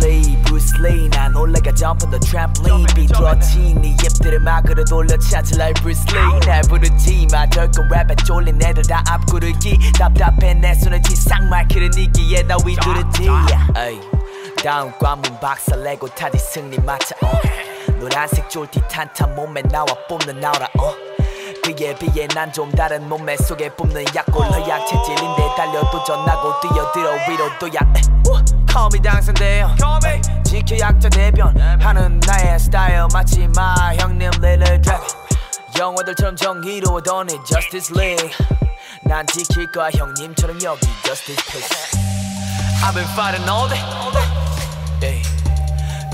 Bruce Bruce Lee 난 올라가 jump on the trampoline 비뚤어진 네 입들을 막으로 돌려 찾을라 Bruce Lee. 날 부르지 마 덜건 랩에 쫄린 애들 다 앞구르기. 답답해 내 손을 지상 마이크를 니기에 나 위두르지. 에이 다음 관문 박살 내고 타디 승리 맞춰 어. 노란색 쫄티 탄탄 몸에 나와 뿜는 나오라 어. 그에 비해 난 좀 다른 몸매 속에 뿜는 약골. 허약 체질인데 달려 도 전하고 뛰어들어 위로 Call me 당선돼요 지켜 약자 대변. 하는 나의 스타일. 마치 마 형님 Little Dragon 영화들처럼 정의로워던 이 Justice League. 난 지킬 거야 형님처럼 여기 Justice Peace. I've been fighting all day. Yeah.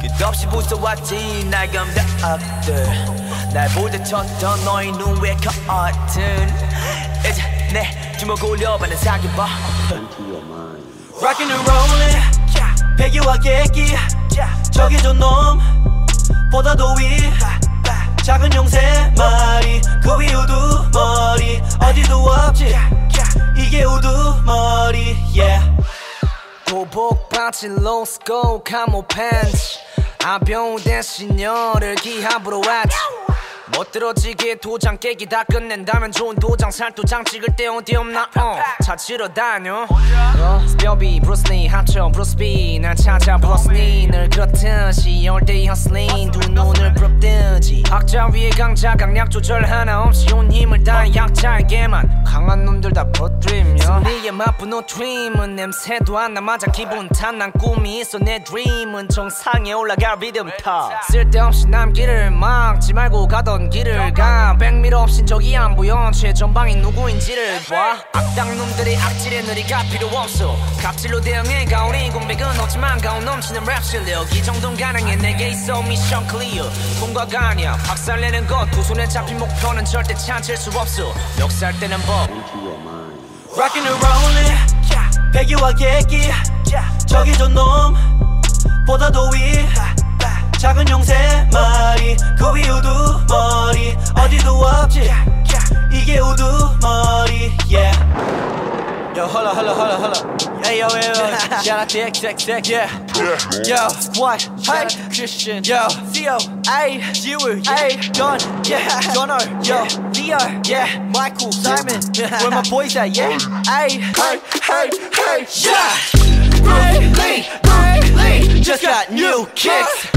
끝없이 부숴왔지 날 감다 업들 날볼때 쳤던 너의 눈왜 커튼 이제 내 주먹 올려봐는 사귀봐 Rockin' and rollin' 배기와 객기. 저기 저놈 보다도 위. 작은 용새 마리 그위 우두머리. 어디도 없지. 이게 우두머리 yeah. 도복 바지 롱스코 카모 팬츠 아병된 시녀를 기합으로 왔지. 못 들어지게 도장 깨기 다 끝낸다면 좋은 도장 살 도장 찍을 때 어디 없나? 어 찾으러 다녀. 어, 스뼈비 브루스리 합쳐 브루스비 날 찾아. 브루스리 늘 그렇 듯이 올데이 허슬링 두 눈을 부릅뜨지. 학자 위에 강자 강약 조절 하나 없이 온 힘을 다한 약자에게만. 강한 놈들 다 퍼뜨리며. 승리에 맛보는 트림은 냄새도 안 나마자 기분 탓난 꿈이 있어 내 드림은 정상에 올라갈 리듬 타 쓸데없이 남기를 막지 말고 가던 길을 가. 백미러 없인 적이 안 보여. 최전방이 누구인지를 봐. 악당 놈들의 악질에 느리가 필요 없어. 갑질로 대응해 가오리 공백은 없지만 가온 넘치는 랩 실력. 이 정도는 가능해. 내게 있어 미션 클리어 공과가 아니야. 박살내는 것. 두 손에 잡힌 목표는 절대 참칠 수 없어. 멱살 때는 법. Rockin' and rollin' 배기와 객기. 저기 저놈. 보다도 위. 작은 용새 마리. 그위우 hold up, hold up, hold up, hold up. Hey, yo, hey, yo. Shout out to XXX, yeah. yeah. Yo, what? hey, Christian, yo, Theo, hey, Jewy, hey, Don, yeah, Dono, yo, Leo, yeah, Michael, Simon, where my boys at, yeah, hey, hey, hey, hey, yeah. Bruce Lee, Bruce Lee, just got new kicks.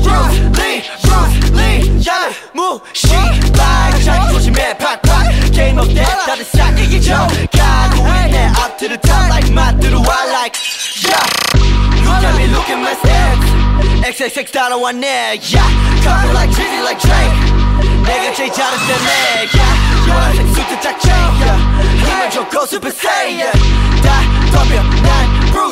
Bruce Lee, Bruce Lee, yeah, move, she, bye, Chinese, what you man. pack, pack. 게임 없대 다들 싹 이기죠 가고 있네 up to the top like 맛들어 I like yeah. Look at me look at my steps XXX 따라왔네 yeah. Come like crazy, like Drake. 내가 제일 잘했다네 yeah. 노란색 수트 짝짝 yeah. 힘을 줬고 super say yeah. 다 덤벼 난 bruise